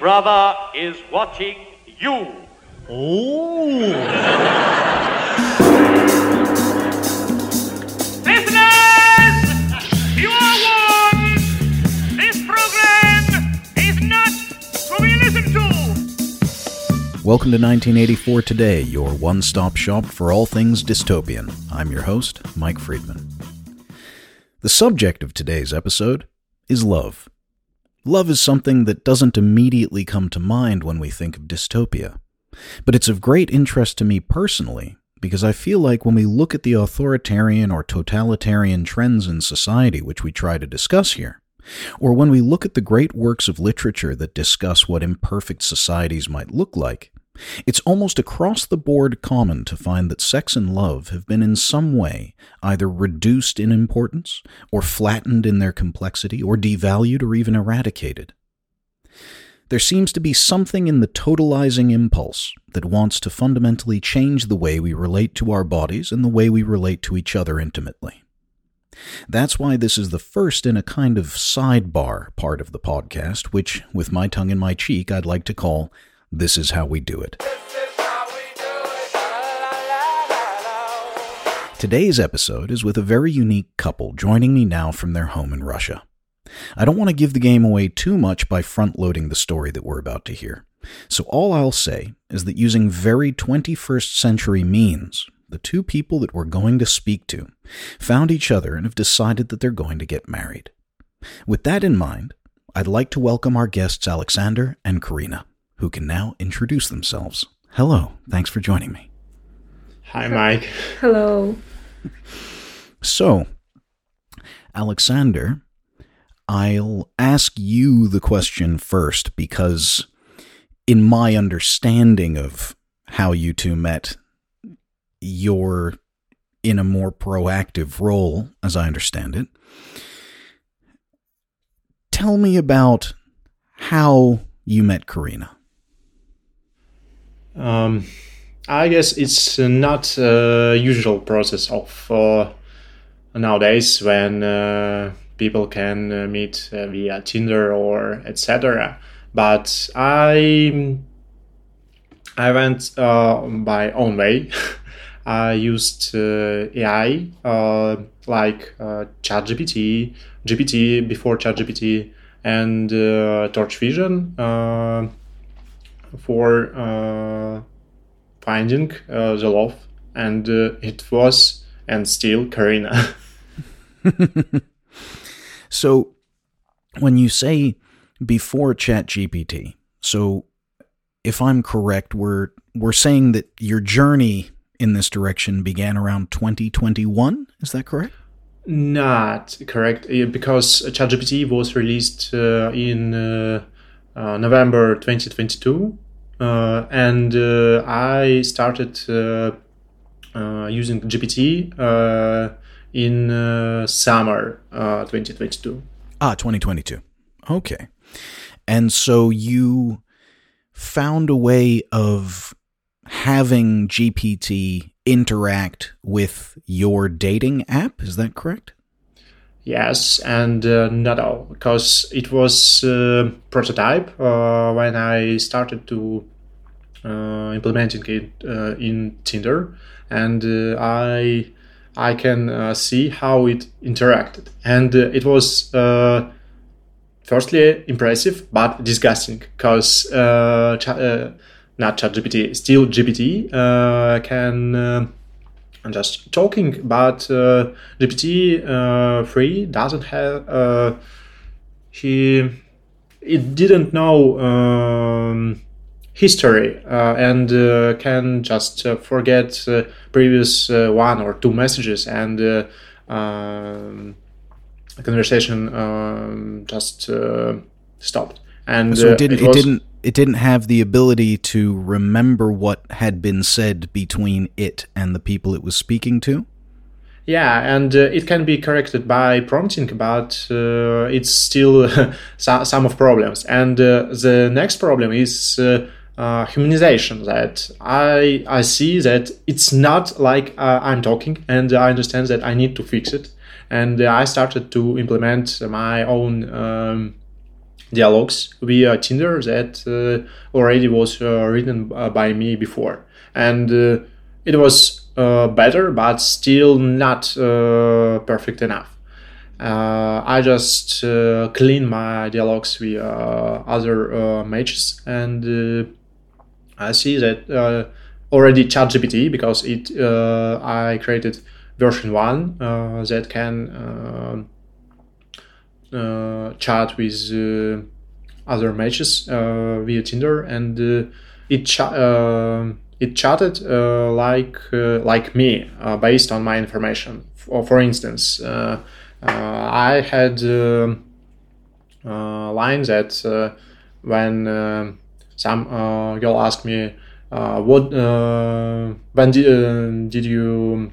brother is watching you. Listeners, you are warned. This program is not to be listened to. Welcome to 1984 Today, your one stop shop for all things dystopian. I'm your host, Mike Friedman. The subject of today's episode is love. Love is something that doesn't immediately come to mind when we think of dystopia. But it's of great interest to me personally because I feel like when we look at the authoritarian or totalitarian trends in society which we try to discuss here, or when we look at the great works of literature that discuss what imperfect societies might look like, it's almost across the board common to find that sex and love have been in some way either reduced in importance, or flattened in their complexity, or devalued, or even eradicated. There seems to be something in the totalizing impulse that wants to fundamentally change the way we relate to our bodies and the way we relate to each other intimately. That's why this is the first in a kind of sidebar part of the podcast, which, with my tongue in my cheek, I'd like to call This Is How We Do It. Today's episode is with a very unique couple joining me now from their home in Russia. I don't want to give the game away too much by front loading the story that we're about to hear. So, all I'll say is that using very 21st century means, the two people that we're going to speak to found each other and have decided that they're going to get married. With that in mind, I'd like to welcome our guests Aleksandr and Karina, who can now introduce themselves. Hello, thanks for joining me. Hi, Mike. Hello. So, Aleksandr, I'll ask you the question first because, in my understanding of how you two met, you're in a more proactive role, as I understand it. Tell me about how you met Karina. Um, I guess it's uh, not a usual process of uh, nowadays when uh, people can uh, meet uh, via Tinder or etc. But I I went uh, my own way. I used AI like ChatGPT, GPT before ChatGPT, and Torch For finding uh, the love, and uh, it was and still Karina. so, when you say before ChatGPT, so if I'm correct, we're we're saying that your journey in this direction began around 2021. Is that correct? Not correct, because ChatGPT was released uh, in uh, uh, November 2022 uh, and uh, I started uh, using GPT in summer 2022. Ah, 2022. Okay. And so you found a way of having GPT interact with your dating app. Is that correct? Yes, and uh, not all, because it was uh, prototype uh, when I started to uh, implementing it uh, in Tinder, and uh, I I can see how it interacted, and it was firstly impressive but disgusting because ch- not ChatGPT, still GPT can and just talking, but uh, GPT uh, three doesn't have uh, he it didn't know um, history uh, and uh, can just uh, forget previous one or two messages and um, conversation um, just stopped. And so it didn't. it, was, it didn't it didn't have the ability to remember what had been said between it and the people it was speaking to. Yeah, and uh, it can be corrected by prompting, but uh, it's still some of problems. And uh, the next problem is uh, humanization that I I see that it's not like uh, I'm talking and I understand that I need to fix it and uh, I started to implement my own um, dialogues via Tinder that uh, already was uh, written uh, by me before, and it was better, but still not perfect enough. Uh, I just uh, clean my dialogues other uh, matches, and I see that already ChatGPT because it I created version one that can chat with uh, other matches uh, via Tinder, and uh, it cha- uh, it chatted uh, like uh, like me uh, based on my information. For, for instance, uh, uh, I had. um uh, line that uh, when uh, some uh, girl asked me uh, what uh, when did, uh, did you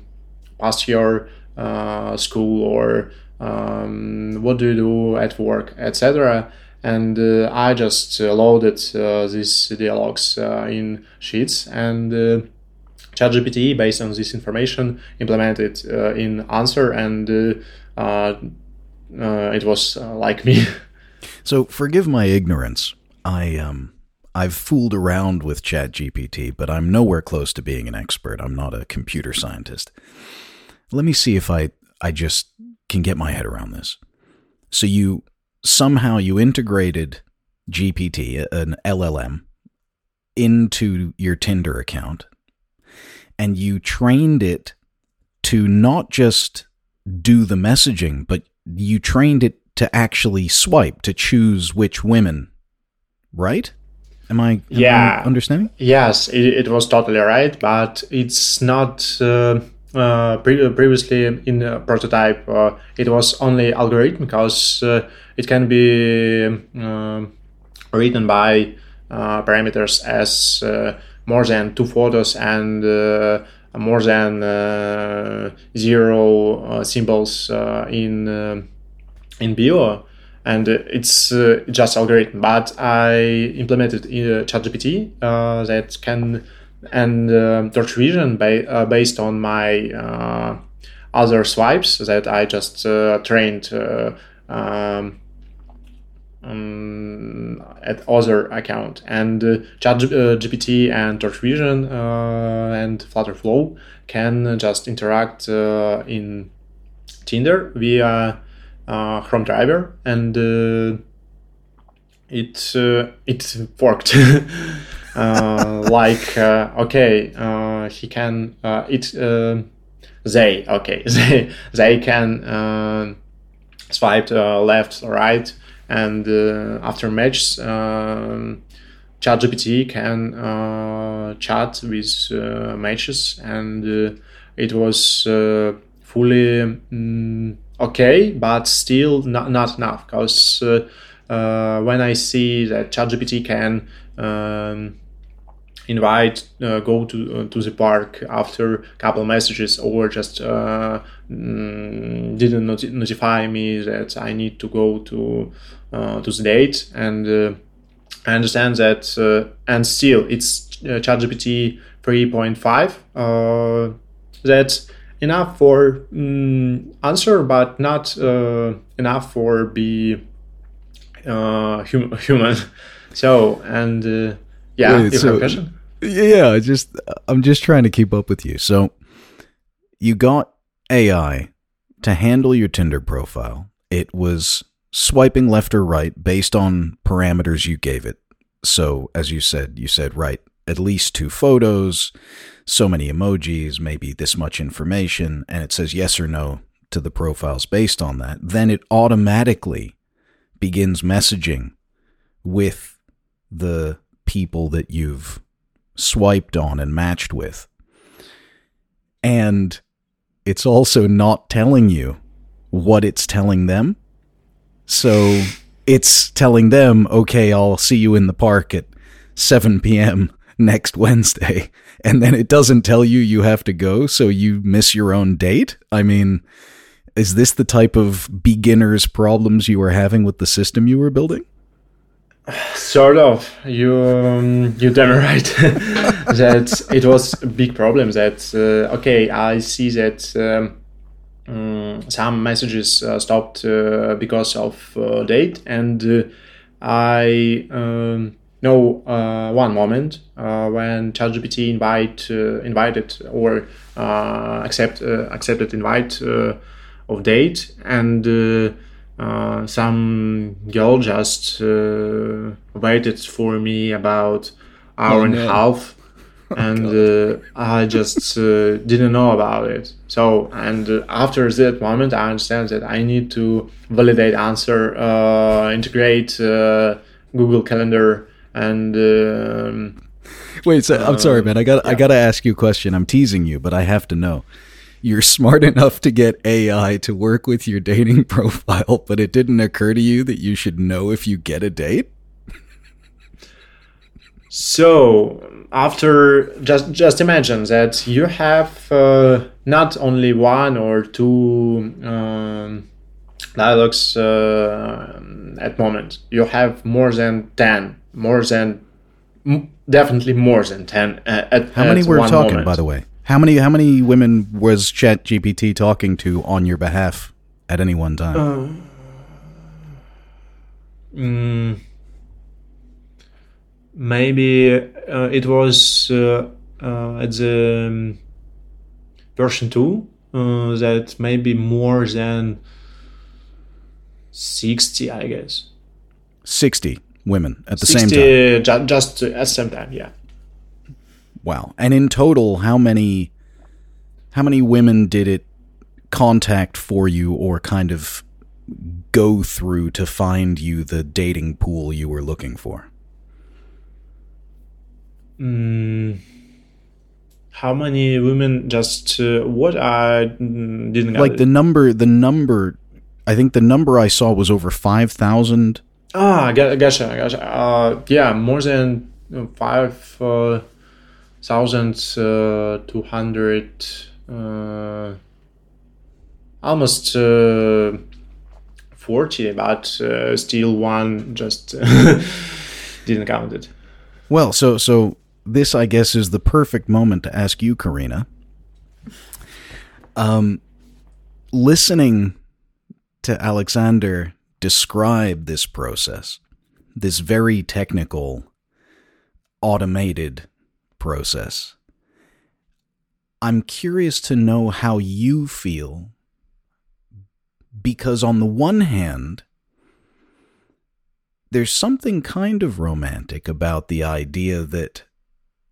pass your uh, school or um, what do you do at work etc and uh, I just loaded uh, these dialogues uh, in sheets and uh, ChatGPT based on this information implemented in answer and it was like me So forgive my ignorance. I um I've fooled around with ChatGPT, but I'm nowhere close to being an expert. I'm not a computer scientist. Let me see if I I just can get my head around this. So you somehow you integrated GPT, an LLM, into your Tinder account, and you trained it to not just do the messaging, but you trained it to actually swipe to choose which women, right? Am I am I Yeah. understanding? Yes, it, it was totally right, but it's not. Uh, uh, pre- previously in a prototype, uh, it was only algorithm because uh, it can be um, written by uh, parameters as uh, more than two photos and more than zero symbols in in bio and it's just algorithm but i implemented in chatgpt that can and uh, vision ba- uh, based on my uh, other swipes that i just uh, trained uh, um, um, at other account and uh, chat uh, gpt and torch vision uh, and flutterflow can just interact in tinder via Chrome driver, and it it worked. uh, like uh, okay, uh, he can it uh, they okay they they can swipe left or right, and after match. Um, ChatGPT can uh, chat with uh, matches, and uh, it was fully mm, okay, but still not, not enough. Because when I see that ChatGPT can um, invite, uh, go to uh, to the park after a couple messages, or just uh, mm, didn't noti- notify me that I need to go to uh, to the date, and uh, I understand that, uh, and still it's uh, ChatGPT 3.5. Uh, that's enough for mm, answer, but not uh, enough for be uh, hum- human. So and uh, yeah, Wait, you so- have a question? Yeah, just I'm just trying to keep up with you. So you got AI to handle your Tinder profile. It was swiping left or right based on parameters you gave it. So as you said, you said right, at least two photos, so many emojis, maybe this much information, and it says yes or no to the profiles based on that. Then it automatically begins messaging with the people that you've swiped on and matched with. And it's also not telling you what it's telling them. So it's telling them, okay, I'll see you in the park at 7 p.m. next Wednesday. And then it doesn't tell you you have to go, so you miss your own date? I mean, is this the type of beginner's problems you were having with the system you were building? Sort of. You um, you damn right. that it was a big problem. That uh, okay, I see that um, mm, some messages uh, stopped uh, because of uh, date, and uh, I um, know uh, one moment when ChatGPT invite invited or accept accepted invite of date and. Uh, some girl just uh, waited for me about hour Oh, and no. a half and uh, i just uh, didn't know about it so and uh, after that moment i understand that i need to validate answer uh, integrate uh, google calendar and um, Wait, so, I'm sorry, man. I got I got to ask you a question. I'm teasing you, but I have to know. You're smart enough to get AI to work with your dating profile, but it didn't occur to you that you should know if you get a date? So after just just imagine that you have uh, not only one or two um, dialogues uh, at moment. You have more than ten, more than m- definitely more than ten. Uh, at How many at were one talking, moment. by the way? How many how many women was Chat GPT talking to on your behalf at any one time? Mm, maybe uh, it was uh, uh, at the um, version 2 uh, that maybe more than 60 i guess 60 women at the 60 same time. ju- just at the same time yeah Wow. And in total, how many how many women did it contact for you or kind of go through to find you the dating pool you were looking for? mm, how many women just uh, what i didn't get Like the number the number I think the number I saw was over 5,000. Ah, gotcha, I gotcha. Uh, yeah, more than five uh, thousand uh, two hundred, uh, almost uh, forty, but uh, still one just didn't count it. Well, so so this I guess is the perfect moment to ask you, Karina. Um, listening to Aleksandr describe this process, this very technical, automated process. I'm curious to know how you feel because, on the one hand, there's something kind of romantic about the idea that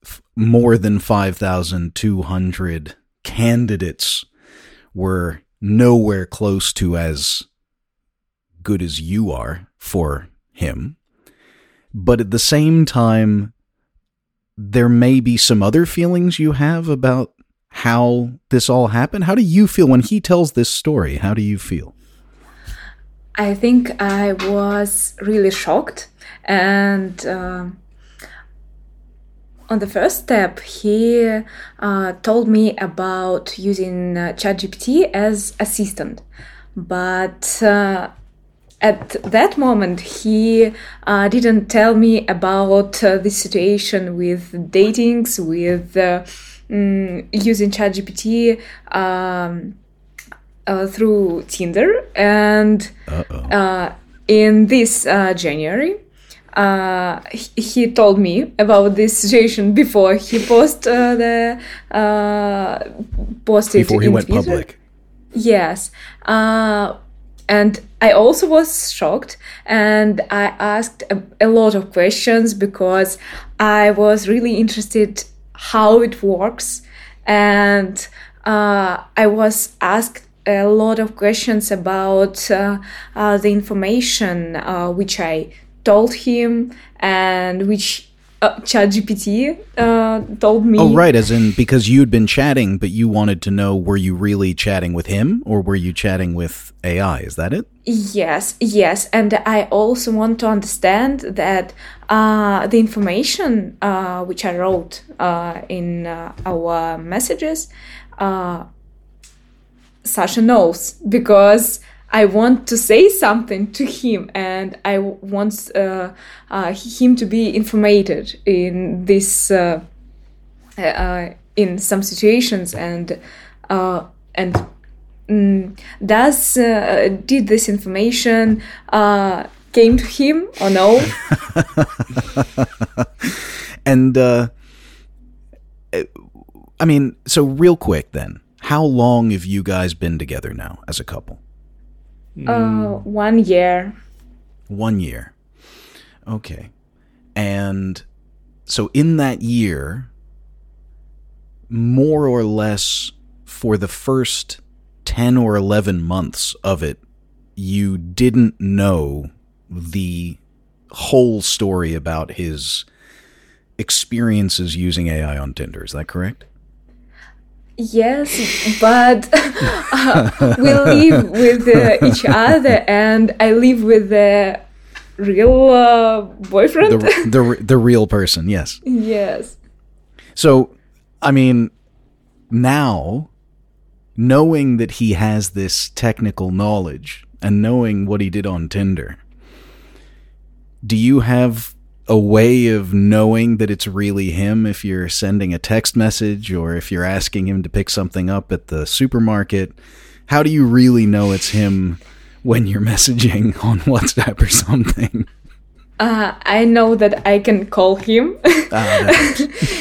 f- more than 5,200 candidates were nowhere close to as good as you are for him. But at the same time, there may be some other feelings you have about how this all happened. How do you feel when he tells this story? How do you feel? I think I was really shocked. And um on the first step, he uh, told me about using uh, ChatGPT as assistant. But uh, at that moment, he uh, didn't tell me about uh, the situation with datings, with uh, mm, using ChatGPT. Um, uh, through Tinder, and uh, in this uh, January, uh, he, he told me about this situation before he post uh, the uh, posted Before he in went Twitter. public. Yes. And I also was shocked and I asked a, a lot of questions because I was really interested how it works. And uh, I was asked a lot of questions about uh, uh, the information uh, which I told him and which uh, ChatGPT uh, told me. Oh, right. As in, because you'd been chatting, but you wanted to know were you really chatting with him or were you chatting with AI? Is that it? Yes, yes, and I also want to understand that uh, the information uh, which I wrote uh, in uh, our messages, uh, Sasha knows because I want to say something to him, and I want uh, uh, him to be informated in this uh, uh, in some situations, and uh, and mm, does uh, did this information uh, came to him or no. And uh I mean, so real quick then, how long have you guys been together now as a couple? Uh, one year. One year. Okay. And so in that year, more or less for the first 10 or 11 months of it, you didn't know the whole story about his experiences using AI on Tinder. Is that correct? Yes, but uh, we live with uh, each other, and I live with the real uh, boyfriend. The, the, the real person, yes. yes. So, I mean, now, knowing that he has this technical knowledge and knowing what he did on Tinder, do you have a way of knowing that it's really him if you're sending a text message or if you're asking him to pick something up at the supermarket? How do you really know it's him when you're messaging on WhatsApp or something? Uh, I know that I can call him Ah,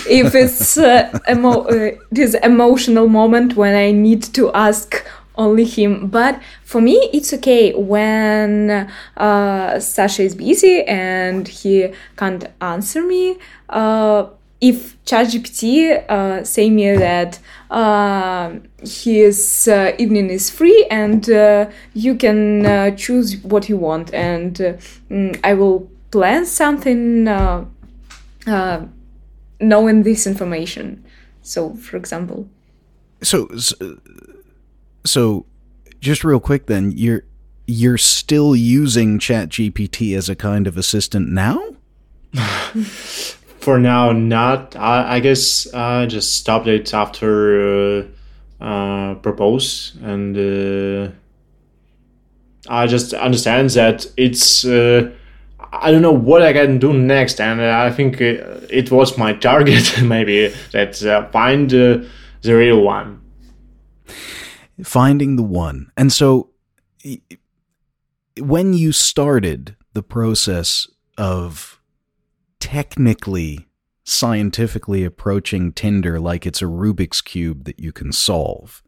if it's uh, emo- uh, this emotional moment when I need to ask only him. But for me, it's okay when uh, Sasha is busy and he can't answer me. Uh, if ChatGPT uh, say me that uh, his uh, evening is free and uh, you can uh, choose what you want, and mm, I will plan something uh, uh, knowing this information. So, for example, so so- just real quick then you're you're still using ChatGPT as a kind of assistant now For now, not. I, I guess I just stopped it after uh, uh, propose, and uh, I just understand that it's. Uh, I don't know what I can do next, and I think it was my target, maybe that uh, find uh, the real one. Finding the one. And so when you started the process of technically scientifically approaching Tinder like it's a Rubik's cube that you can solve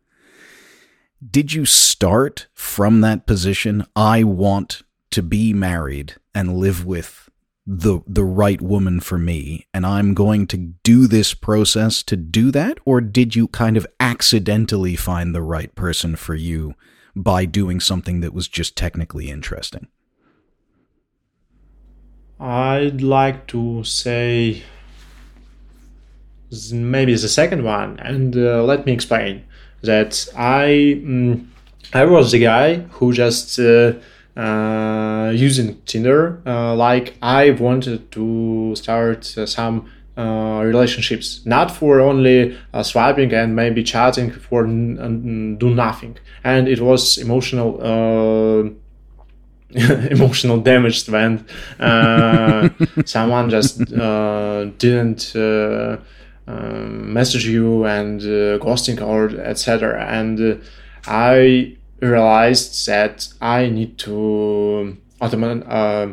did you start from that position I want to be married and live with the the right woman for me and I'm going to do this process to do that? Or did you kind of accidentally find the right person for you by doing something that was just technically interesting? I'd like to say maybe the second one, and uh, let me explain. That I mm, I was the guy who just uh, uh, using Tinder uh, like I wanted to start uh, some uh, relationships, not for only uh, swiping and maybe chatting for n- do nothing, and it was emotional. Uh, emotional damage when someone just didn't um, message you and ghosting or etc. And I realized that I need to automat- uh,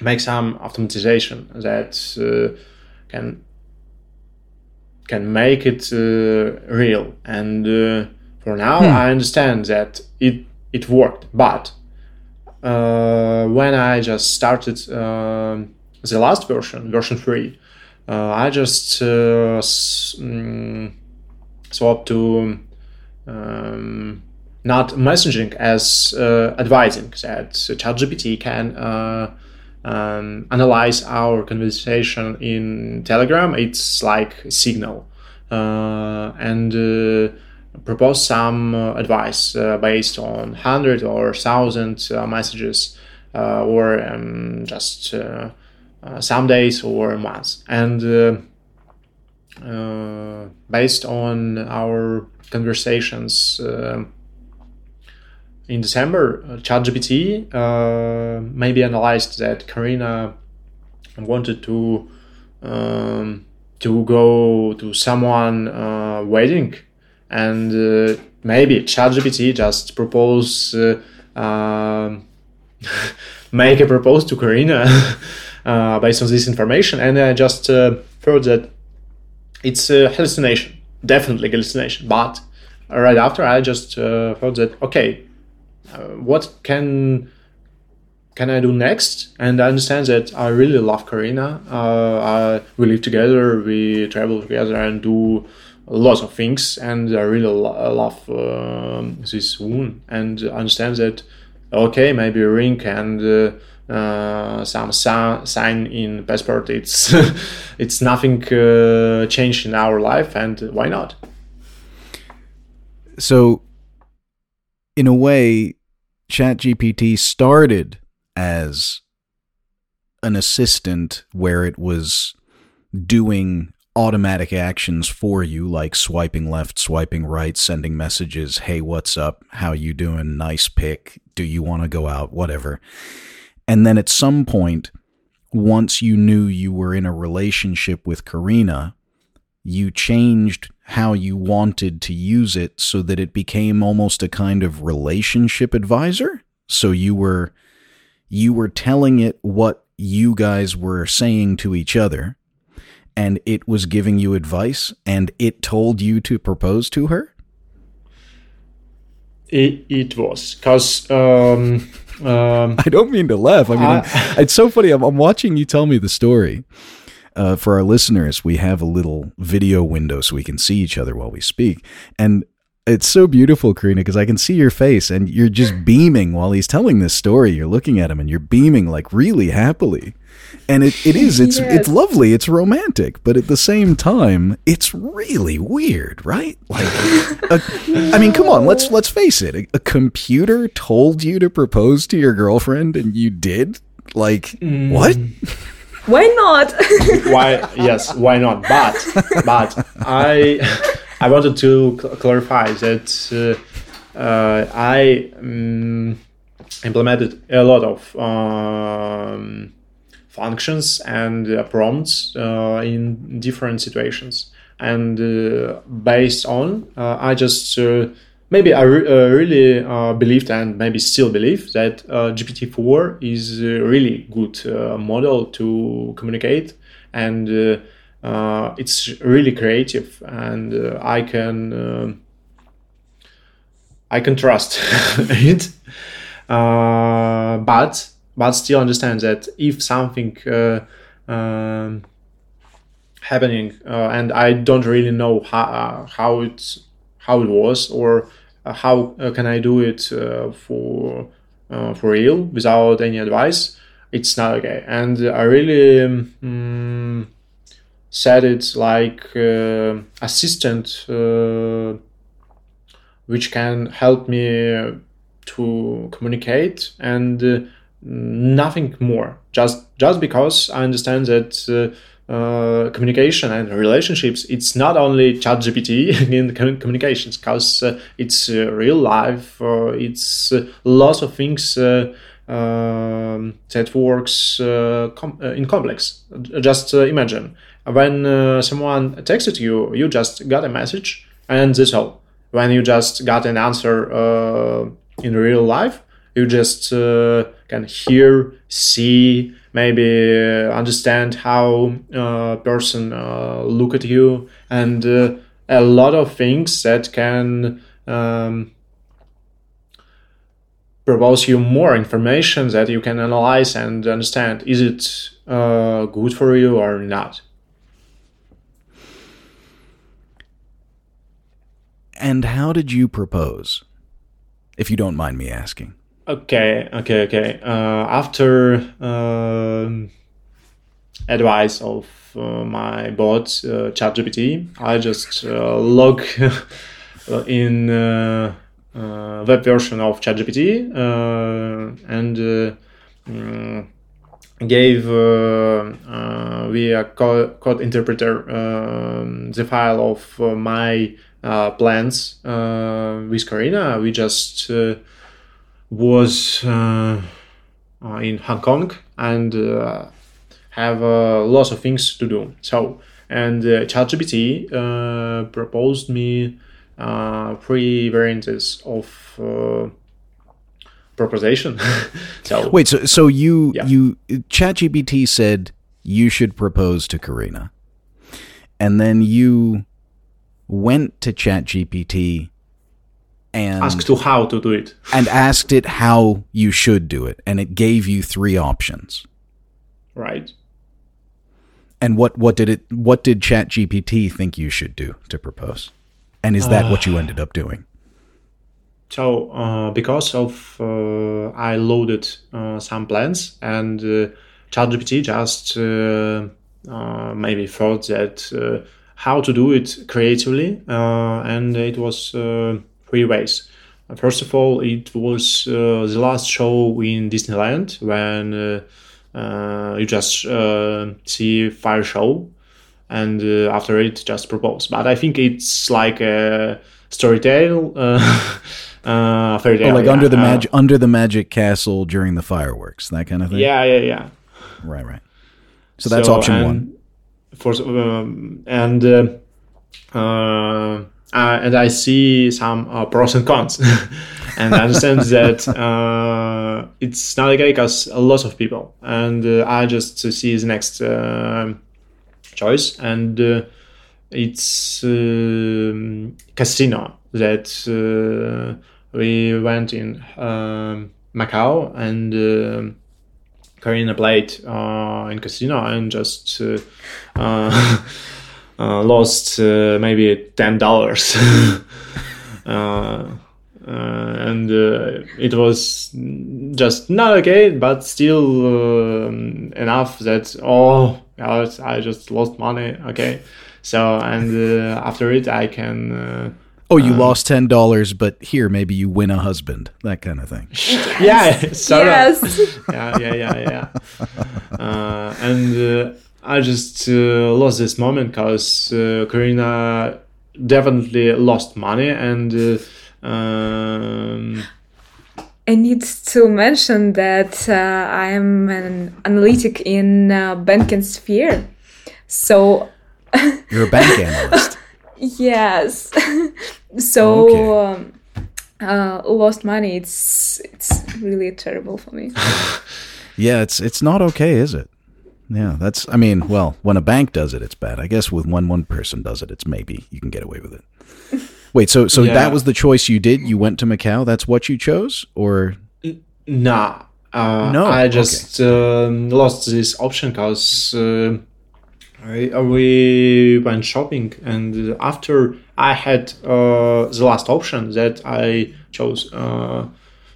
make some automatization that uh, can can make it uh, real. And uh, for now, I understand that it it worked, but uh, when I just started um the last version, version three, uh, I just uh, s- mm, swapped to um, not messaging as uh, advising that ChatGPT can uh, um, analyze our conversation in Telegram. It's like Signal, uh, and uh, propose some uh, advice uh, based on hundred or thousand messages, or um, just some days or months, and. Based on our conversations in December, uh, ChatGPT uh, maybe analyzed that Karina wanted to um, to go to someone uh, wedding, and uh, maybe ChatGPT just proposed uh, um, make a proposal to Karina uh, based on this information, and I just thought that it's a hallucination, definitely hallucination. But right after, I just thought that okay, what can can I do next? And I understand that I really love Karina. Uh, I, we live together, we travel together, and do lots of things. And I really lo- love um this woman. And I understand that okay, maybe a ring and uh, uh, some sa- sign in passport. It's it's nothing uh, changed in our life, and why not? So, in a way, ChatGPT started as an assistant where it was doing automatic actions for you like swiping left swiping right sending messages hey what's up? How you doing? Nice pick do you want to go out? whatever. And then at some point once you knew you were in a relationship with Karina you changed how you wanted to use it so that it became almost a kind of relationship advisor? So you were you were telling it what you guys were saying to each other and it was giving you advice and it told you to propose to her? It, it was. Because um, um, i don't mean to laugh. I mean I'm- it's so funny. I'm, I'm watching you tell me the story uh, for our listeners we have a little video window so we can see each other while we speak. And it's so beautiful karina because i can see your face and you're just beaming while he's telling this story. You're looking at him and you're beaming like really happily. And it, it is it's Yes. it's lovely it's romantic but at the same time it's really weird right? Like I mean come on let's let's face it. A, a computer told you to propose to your girlfriend and you did? Like what Why not? why yes why not but but i i wanted to cl- clarify that uh, uh, i um, implemented a lot of um, functions and uh, prompts uh, in different situations and uh, based on uh, i just uh, maybe i re- uh, really uh, believed and maybe still believe that uh, gpt-4 is a really good uh, model to communicate and uh, uh, it's really creative and i can i can trust it. But but still understand that if something um, happening and I don't really know how how it how it was or how uh, can I do it uh, for uh, for real without any advice? It's not okay. And I really um, said it like uh, assistant uh, which can help me to communicate and uh, nothing more. Just just because i understand that uh, uh, communication and relationships it's not only chat gpt in com- communications because uh, it's uh, real life uh, it's uh, lots of things uh, um, that works com- in complex. Just imagine when someone texted you you just got a message and that's all. When you just got an answer in real life you just can hear see maybe uh, understand how a person uh, look at you and uh, a lot of things that can um, propose you more information that you can analyze and understand. Is it uh, good for you or not? And how did you propose if you don't mind me asking Okay, okay, okay. Uh, after um, advice of uh, my bot uh, ChatGPT, I just uh, log in uh, uh, web version of ChatGPT and mm, gave via co- code interpreter um, the file of my plans with Karina. We just was uh, uh, in Hong Kong and uh, have uh, lots of things to do. So, and uh, ChatGPT uh, proposed me uh, three variants of uh, proposition. so Wait, so so you Yeah. you ChatGPT said you should propose to Karina, and then you went to ChatGPT and ask to how to do it. and asked it how you should do it, and it gave you three options. Right. And what what did it what did ChatGPT think you should do to propose? And is that what you ended up doing? So uh, because of uh, I loaded uh, some plans and uh, ChatGPT just uh, uh, maybe thought that uh, how to do it creatively, uh, and it was uh, three ways. First of all, it was uh, the last show in Disneyland when uh, uh, you just uh, see fire show, and uh, after it just propose. But I think it's like a story tale, uh, uh, fairy tale. Oh, like yeah. under the Uh, magic under the magic castle during the fireworks, that kind of thing. Yeah, yeah, yeah. right, right. So that's So, option one. For um, and uh, uh, uh, and I see some uh, pros and cons, and I understand that uh, it's not okay because a lot of people, and uh, I just see the next uh, choice, and uh, it's um, casino that uh, we went in um, Macau and. um Karina played in casino and just uh, lost uh, maybe ten dollars, uh, uh, and uh, it was just not okay, but still um, enough that oh, God, I just lost money. Okay, so and uh, after it, I can. Uh, Oh, you lost ten dollars, but here maybe you win a husband, that kind of thing. yeah, sort yes. yeah, yeah, yeah, yeah. uh, and uh, I just uh, lost this moment because uh, Karina definitely lost money and. Uh, um, I need to mention that uh, I am an analytic in uh, banking sphere. So You're a bank analyst. yes, so um, uh, lost money. It's it's really terrible for me. Yeah, it's it's not okay, is it? Yeah, that's. I mean, well, when a bank does it, it's bad. I guess with when one person does it, it's maybe you can get away with it. Wait, so so Yeah. that was the choice you did? You went to Macau. That's what you chose, or Nah. Uh, No, I just um, lost this option because uh, I- uh, we went shopping, and after I had uh, the last option that I chose, uh,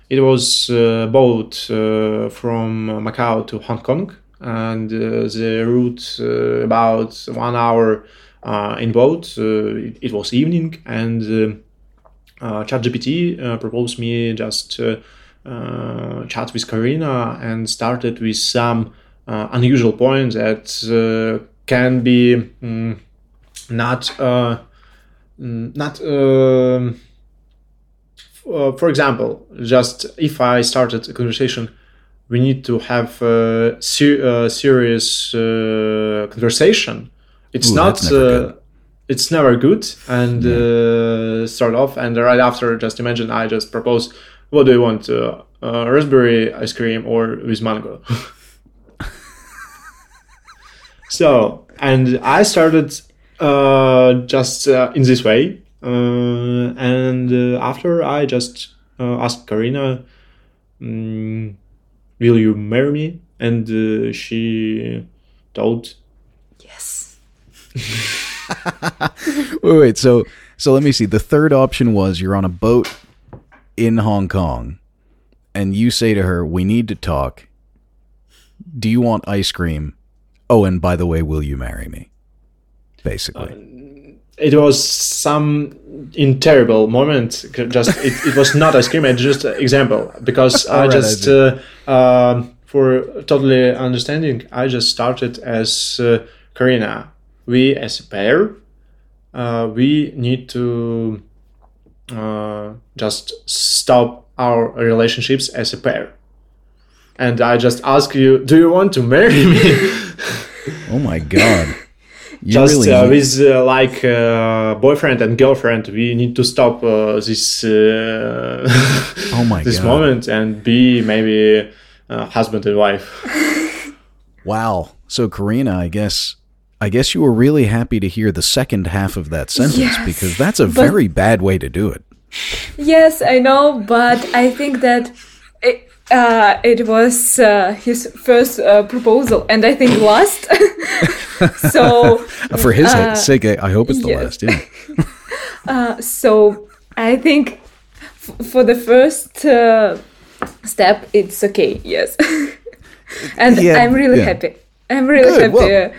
it was uh, boat uh, from Macau to Hong Kong, and uh, the route uh, about one hour uh, in boat. Uh, it, it was evening, and. uh, ChatGPT uh, proposed me just uh, uh, chat with Karina and started with some uh, unusual points that uh, can be mm, not uh, mm, not. F- uh, for example, just if I started a conversation, we need to have a ser- uh, serious uh, conversation. It's Ooh, not. uh, it's never good and uh, start off and right after just imagine i just propose what do you want uh, uh, raspberry ice cream or with mango so and i started uh, just uh, in this way uh, and uh, after i just uh, asked karina mm, will you marry me and uh, she told Yes. wait, wait. So so let me see. The third option was you're on a boat in Hong Kong, and you say to her, "We need to talk. Do you want ice cream? Oh, and by the way, will you marry me?" Basically. It was some in terrible moment just it, it was not ice cream it's just an example because i just uh, um for totally understanding i just started as uh, karina. We as a pair uh, we need to uh, just stop our relationships as a pair. And i just ask you do you want to marry me? Oh my god. You just really uh, with uh, like uh, boyfriend and girlfriend, we need to stop uh, this uh, Oh my this God. moment and be maybe uh, husband and wife. Wow. So Karina, I guess I guess you were really happy to hear the second half of that sentence Yes, because that's a but- very bad way to do it. Yes, I know, but I think that it, uh, it was uh, his first uh, proposal, and I think last. so, For his Uh, sake, I I hope it's the yes. last. Yeah. so I think f- for the first uh, step, it's okay. Yes, and Yeah, I'm really yeah. happy. I'm really Good, happy. well- uh,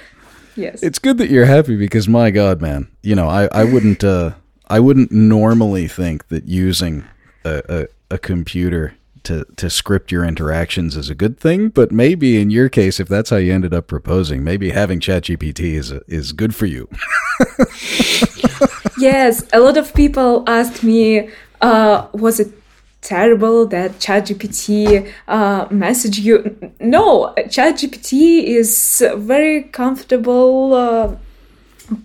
yes. It's good that you're happy because my God, man, you know, I, I wouldn't uh I wouldn't normally think that using a, a, a computer to, to script your interactions is a good thing, but maybe in your case, if that's how you ended up proposing, maybe having ChatGPT is is good for you. Yes, a lot of people asked me, uh, was it terrible that ChatGPT uh, messaged you? No, ChatGPT is a very comfortable uh,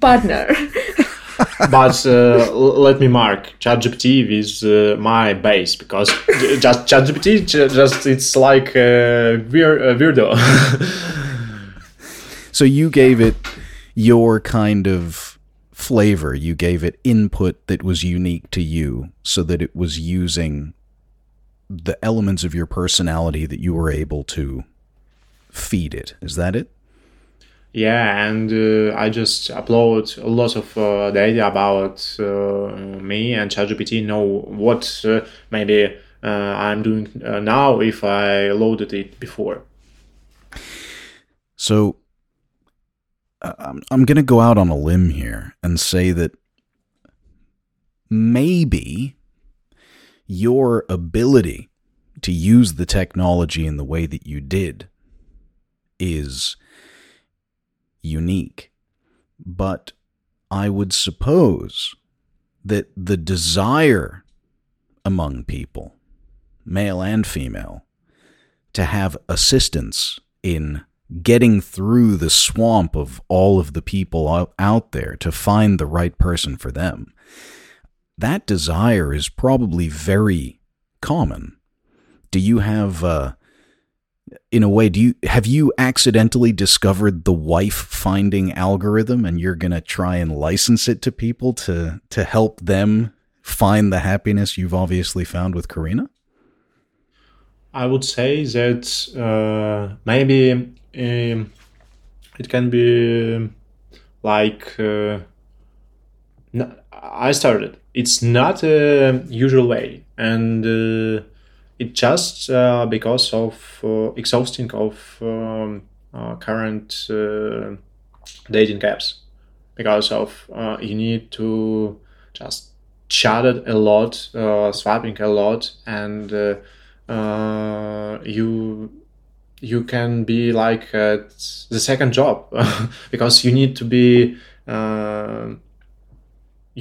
partner. but uh, let me mark ChatGPT is uh, my base because just ChatGPT just it's like uh, uh, weirdo. So you gave it your kind of flavor. You gave it input that was unique to you so that it was using the elements of your personality that you were able to feed it. Is that it? Yeah, and uh, I just upload a lot of uh, data about uh, me, and ChatGPT know what uh, maybe uh, I'm doing uh, now if I loaded it before. So I'm, I'm going to go out on a limb here and say that maybe your ability to use the technology in the way that you did is unique. But I would suppose that the desire among people, male and female, to have assistance in getting through the swamp of all of the people out, there to find the right person for them. That desire is probably very common. Do you have, uh, in a way, do you have you accidentally discovered the wife finding algorithm, and you're gonna try and license it to people to to help them find the happiness you've obviously found with Karina? I would say that uh, maybe um, it can be like uh, n- I started. It's not a usual way, and uh, it just uh, because of uh, exhausting of um, uh, current dating apps. Because of you need to just chat a lot, swiping a lot, and you you can be like the second job because you need to be uh,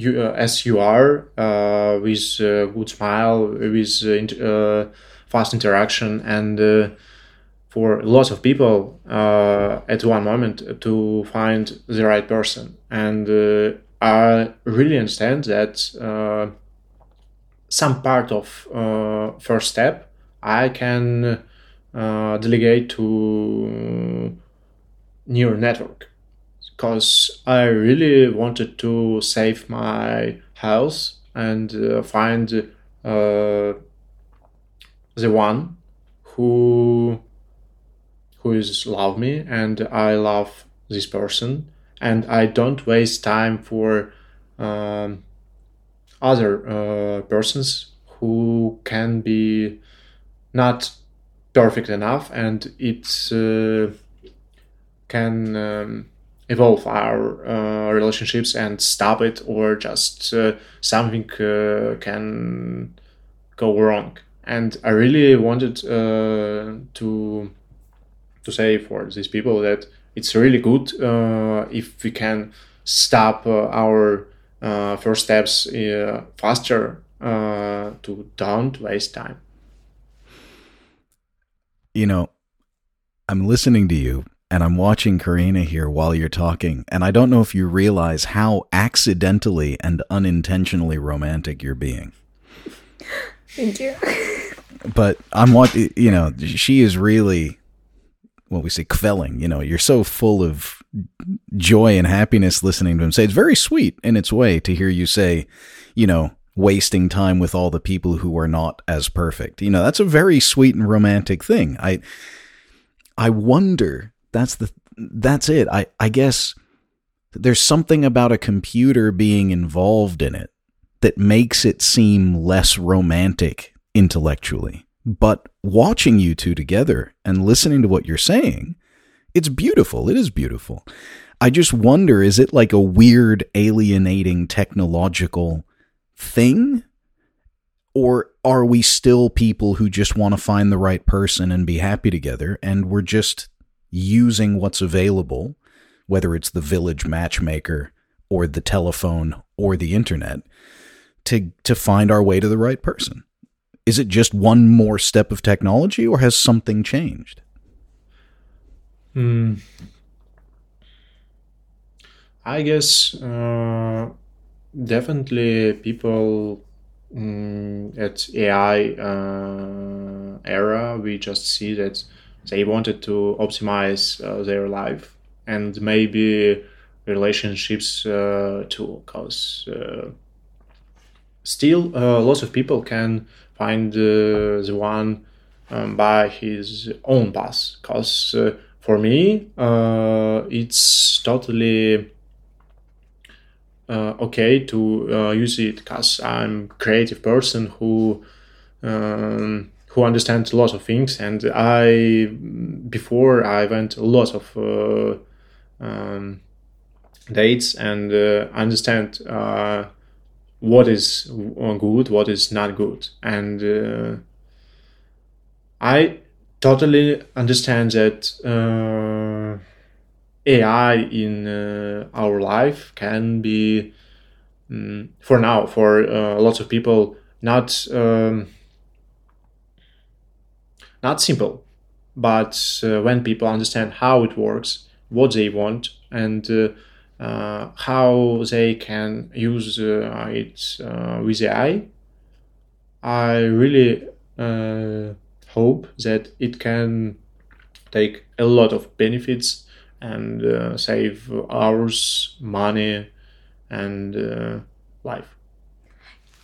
you uh, as you are uh, with a good smile with uh, uh, fast interaction and uh, for lots of people uh, at one moment to find the right person. And uh, i really understand that uh, some part of uh, first step I can uh, delegate to neural network because I really wanted to save my house and uh, find uh, the one who who is love me and I love this person. And I don't waste time for um, other uh, persons who can be not perfect enough and it uh, can um, evolve our uh, relationships and stop it or just uh, something uh, can go wrong. And i really wanted uh, to to say for these people that it's really good uh, if we can stop our first steps faster to don't waste time. You know, I'm listening to you and I'm watching Karina here while you're talking, and I don't know if you realize how accidentally and unintentionally romantic you're being. Thank you. But I'm what you know. She is really what we say quelling. You know, you're so full of joy and happiness listening to him say. It's very sweet in its way to hear you say, you know, wasting time with all the people who are not as perfect. You know, that's a very sweet and romantic thing. I I wonder that's the that's it. I I guess there's something about a computer being involved in it that makes it seem less romantic intellectually. But watching you two together and listening to what you're saying, it's beautiful. It is beautiful. I just wonder is it like a weird alienating technological thing? Or are we still people who just want to find the right person and be happy together and we're just using what's available, whether it's the village matchmaker or the telephone or the internet, to to find our way to the right person? Is it just one more step of technology or has something changed? Hmm. I guess uh, definitely people mm, at AI uh, era, we just see that they wanted to optimize uh, their life and maybe relationships uh, too, because uh, still uh, lots of people can find uh, the one um, by his own path. Because for me, it's totally uh, okay to uh, use it because I'm creative person who um, who understands a lot of things. And I before I went a lot of uh, um, dates and uh, understand uh, what is good what is not good. And uh, I totally understand that AI in uh, our life can be, um, for now, for uh, lots of people, not um, not simple. But uh, when people understand how it works, what they want, and uh, uh, how they can use uh, it with AI, I really hope that it can take a lot of benefits and uh, save hours, money, and uh, life.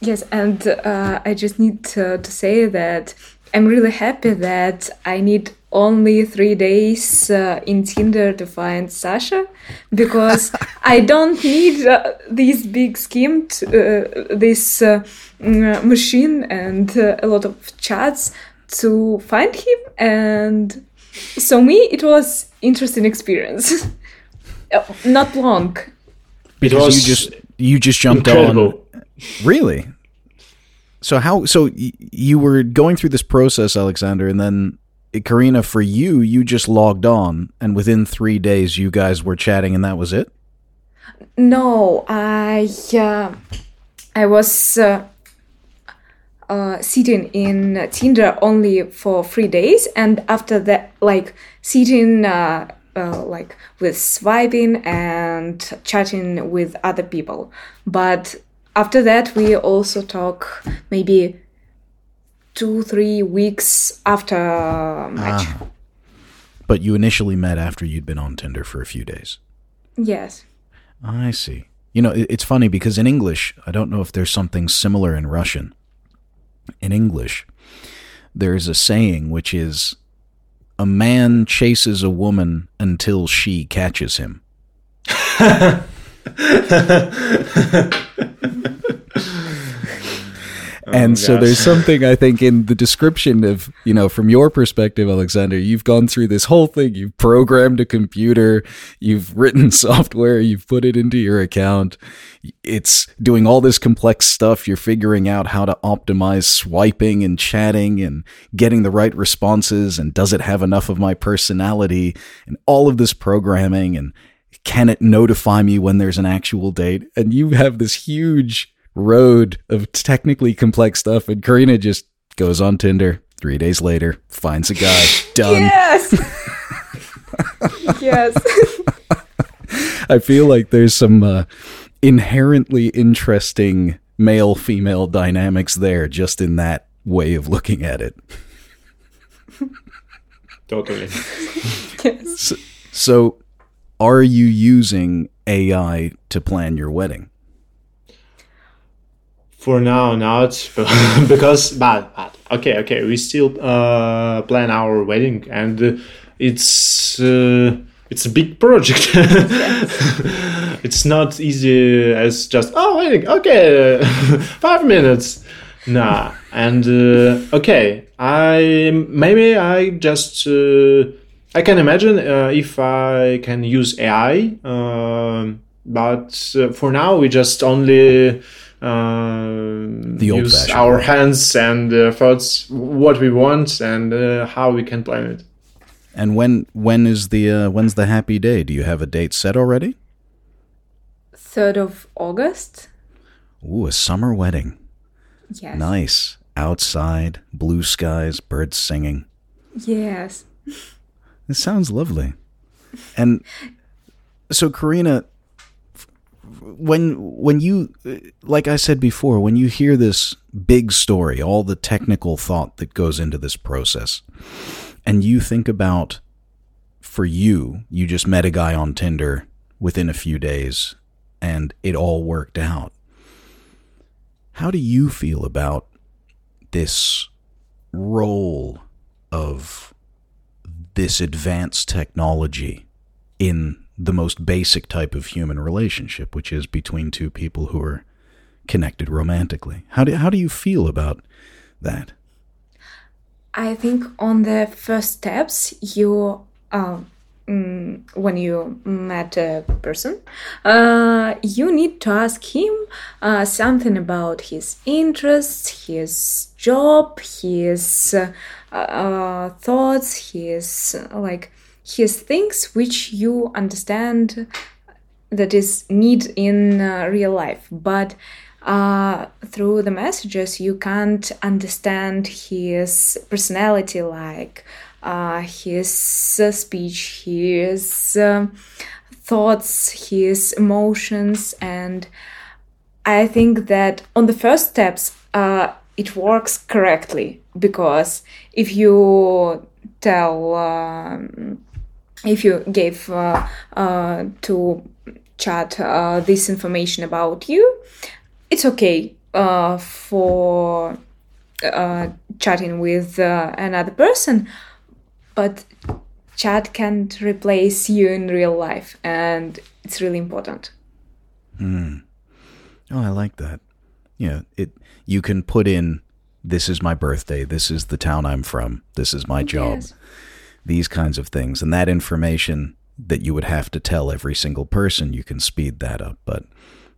Yes, and uh, I just need to, to, say that I'm really happy that I need only three days uh, in Tinder to find Sasha because I don't need uh, this big scheme, to, uh, this mm, machine, and a lot of chats to find him. And so me it was interesting experience. Uh, not long. Because you just you just jumped incredible. on really so how so y- you were going through this process alexander and then karina for you you just logged on and within three days you guys were chatting and that was it no i uh, i was uh, uh, sitting in Tinder only for three days, and after that, like sitting uh, uh, like with swiping and chatting with other people. But after that, we also talk maybe two three weeks after match. Ah. But you initially met after you'd been on Tinder for a few days. Yes. I see. You know, it's funny because in English, I don't know if there's something similar in Russian in English, there's a saying which is, a man chases a woman until she catches him. Oh, and so there's something I think in the description of, you know, from your perspective, Alexander, you've gone through this whole thing. You've programmed a computer, you've written software, you've put it into your account. It's doing all this complex stuff. You're figuring out how to optimize swiping and chatting and getting the right responses. And does it have enough of my personality and all of this programming? And can it notify me when there's an actual date? And you have this huge road of technically complex stuff, and Karina just goes on Tinder. Three days later, finds a guy. Done. Yes. yes. I feel like there's some uh, inherently interesting male female dynamics there just in that way of looking at it. Totally. yes. So, are you using AI to plan your wedding? For now, not because but, but okay, okay. We still uh, plan our wedding, and uh, it's uh, it's a big project. it's not easy as just oh wedding. Okay, five minutes. Nah, and uh, okay. I maybe I just uh, I can imagine uh, if I can use AI, um, but uh, for now we just only um, The use our hands and uh, thoughts what we want and uh, how we can plan it. And when when is the uh, when's the happy day? Do you have a date set already? 3rd of August. Ooh, a summer wedding. Yes. Nice. Outside, blue skies, birds singing. Yes. It sounds lovely. And so, Karina, when when you, like I said before, when you hear this big story, all the technical thought that goes into this process, and you think about, for you, you just met a guy on Tinder within a few days, and it all worked out. How do you feel about this role of this advanced technology in the most basic type of human relationship, which is between two people who are connected romantically. How do how do you feel about that? I think on the first steps, you, uh, mm, when you met a person, uh, you need to ask him uh, something about his interests, his job, his uh, uh, thoughts, his like his things which you understand that is need in uh, real life. But uh, through the messages you can't understand his personality like his uh, speech his um thoughts his emotions and i think that on the first steps uh, it works correctly because if you tell um, if you gave uh, uh, to chat uh, this information about you, it's okay uh, for chatting with another person, but chat can't replace you in real life, and it's really important. Hmm. Oh, I like that. Yeah, it you can put in this is my birthday, this is the town I'm from, this is my job. Yes. These kinds of things and that information that you would have to tell every single person, you can speed that up, but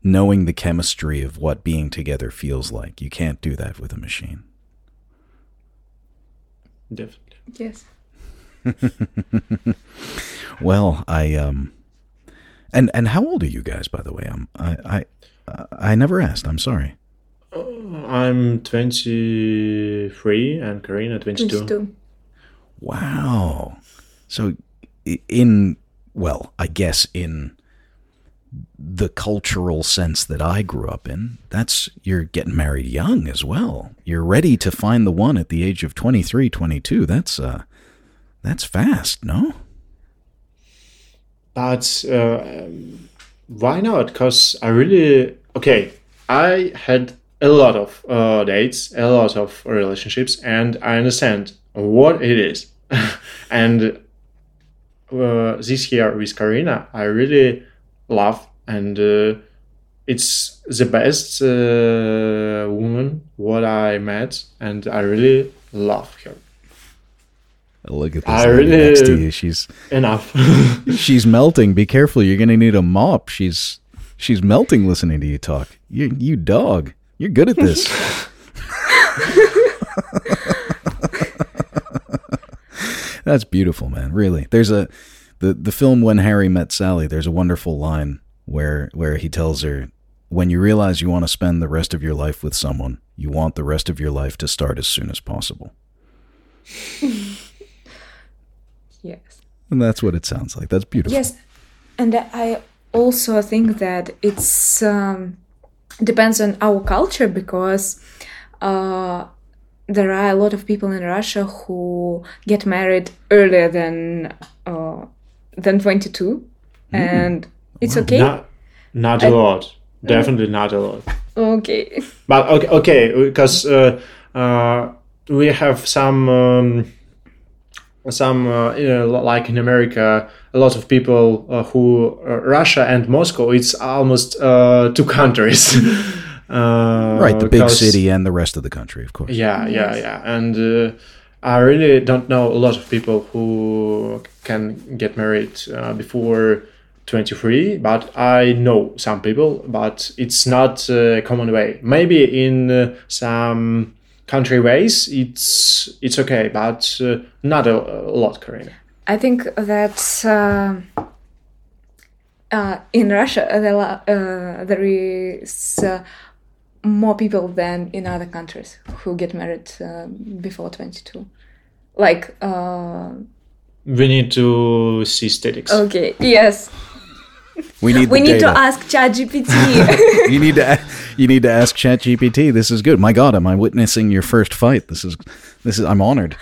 knowing the chemistry of what being together feels like, you can't do that with a machine. Definitely. Yes. Well, I um and and how old are you guys by the way? I'm I I I never asked. I'm sorry. I'm 23 and Karina 22. Just do. Wow. So in well, I guess in the cultural sense that I grew up in, that's you're getting married young as well. You're ready to find the one at the age of 23, 22. That's uh that's fast, no? But uh, why not? Because I really okay. I had a lot of uh, dates, a lot of relationships, and I understand what it is. and uh, this year with Karina, I really love, and uh, it's the best uh, woman what I met, and I really love her. Look at this I lady really- next to you. She's Enough. she's melting. Be careful. You're gonna need a mop. She's she's melting listening to you talk. You you dog. You're good at this. That's beautiful, man. Really. There's a the the film When Harry Met Sally. There's a wonderful line where where he tells her, "When you realize you want to spend the rest of your life with someone, you want the rest of your life to start as soon as possible." Yes. And that's what it sounds like. That's beautiful. Yes, and I also think that it's um, depends on our culture because uh, there are a lot of people in Russia who get married earlier than uh, than 22, and it's okay. Not, not a lot. Definitely not a lot. Okay. But okay, okay, because uh, uh, we have some um, some uh, you know, like in America, a lot of people uh, who uh, Russia and Moscow. It's almost uh, two countries. uh, Right, the big city and the rest of the country, of course. Yeah, yeah, yeah, and uh, I really don't know a lot of people who can get married uh, before 23, but I know some people, but it's not a common way. Maybe in uh, some country ways it's it's okay, but uh, not a, a lot, Karina. I think that uh, uh, in Russia there, uh, there is uh, more people than in other countries who get married uh, before 22. Like, uh, We need to see statistics. okay, yes, We need we need to ask ChatGPT. you need to you need to ask ChatGPT. This is good. My God, am I witnessing your first fight? This is this is. I'm honored.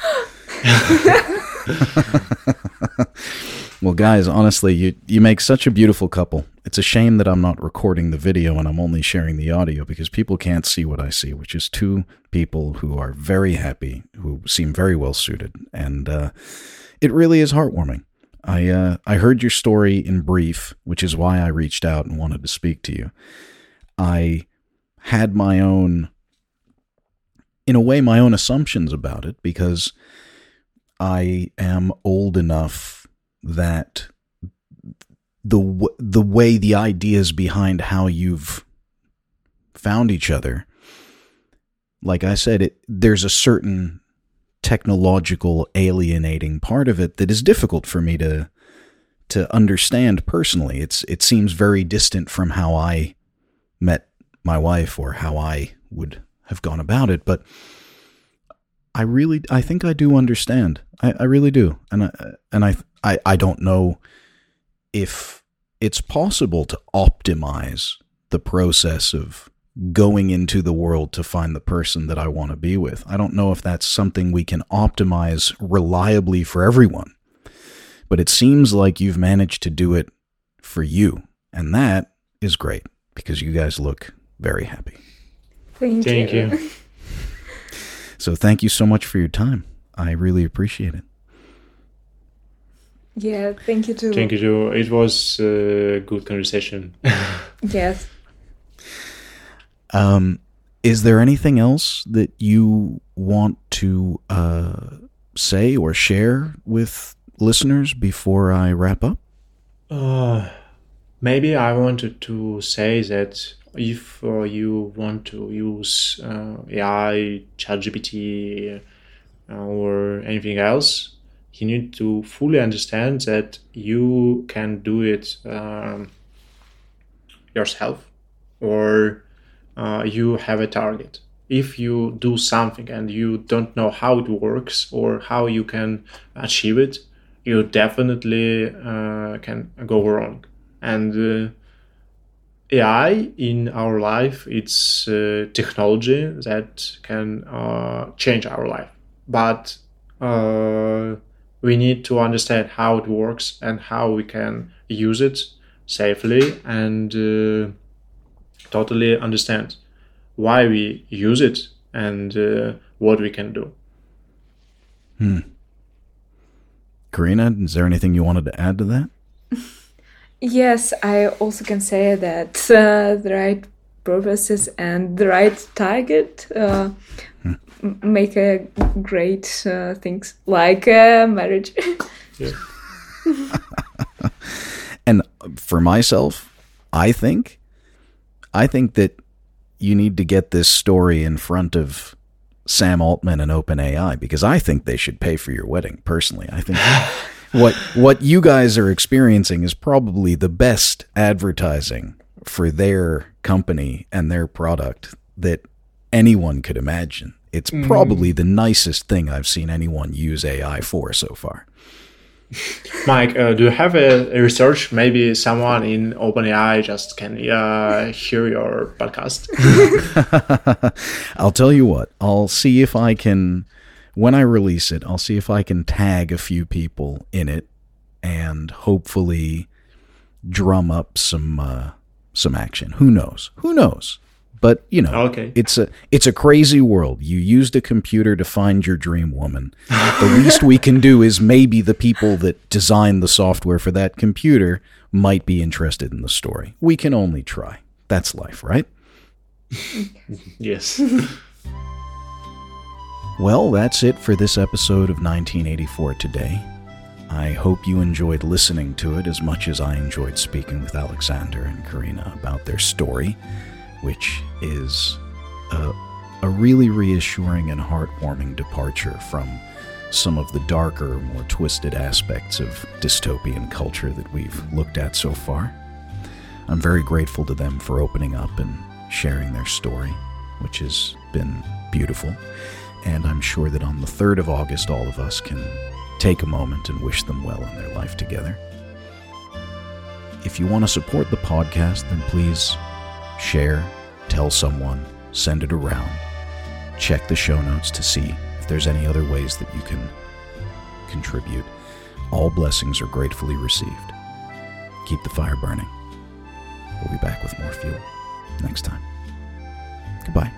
well, guys, honestly, you you make such a beautiful couple. It's a shame that I'm not recording the video and I'm only sharing the audio because people can't see what I see, which is two people who are very happy, who seem very well suited, and uh, it really is heartwarming. I uh, I heard your story in brief, which is why I reached out and wanted to speak to you. I had my own, in a way, my own assumptions about it because I am old enough that the w- the way the ideas behind how you've found each other, like I said, it there's a certain technological alienating part of it that is difficult for me to to understand personally. It's it seems very distant from how I met my wife or how I would have gone about it, but I really I think I do understand. I, I really do. And I and I, I I don't know if it's possible to optimize the process of going into the world to find the person that I want to be with. I don't know if that's something we can optimize reliably for everyone. But it seems like you've managed to do it for you. And that is great because you guys look very happy. Thank, Thank you. So thank you so much for your time. I really appreciate it. Yeah, thank you too. Thank you. too. It was a good conversation. Yes. Um, is there anything else that you want to uh, say or share with listeners before I wrap up? Uh, maybe I wanted to say that if uh, you want to use uh, AI, ChatGPT, uh, or anything else, you need to fully understand that you can do it um, yourself or uh, you have a target. If you do something and you don't know how it works or how you can achieve it, you definitely uh, can go wrong. And uh, AI in our life, it's uh, technology that can change our life. But we need to understand how it works and how we can use it safely and uh, totally understand why we use it and uh, what we can do. Karina, is there anything you wanted to add to that? Yes, I also can say that uh, the right purposes and the right target uh, m- make a great uh, things like uh, marriage. And for myself, I think, I think that you need to get this story in front of Sam Altman and OpenAI because I think they should pay for your wedding. Personally, I think what what you guys are experiencing is probably the best advertising for their company and their product that anyone could imagine. It's mm. probably the nicest thing I've seen anyone use AI for so far. Mike, uh, do you have a, a research? Maybe someone in OpenAI just can uh, hear your podcast. I'll tell you what, I'll see if I can, when I release it, I'll see if I can tag a few people in it and hopefully drum up some uh, some action. Who knows? Who knows? But you know, Okay. it's a it's a crazy world. You used a computer to find your dream woman. the least we can do is maybe the people that designed the software for that computer might be interested in the story. We can only try. That's life, right? yes. Well, that's it for this episode of 1984 today. I hope you enjoyed listening to it as much as I enjoyed speaking with Alexander and Karina about their story, which is a, a really reassuring and heartwarming departure from some of the darker, more twisted aspects of dystopian culture that we've looked at so far. I'm very grateful to them for opening up and sharing their story, which has been beautiful. And I'm sure that on the 3rd of August, all of us can take a moment and wish them well in their life together. If you want to support the podcast, then please share, tell someone, send it around. Check the show notes to see if there's any other ways that you can contribute. All blessings are gratefully received. Keep the fire burning. We'll be back with more fuel next time. Goodbye.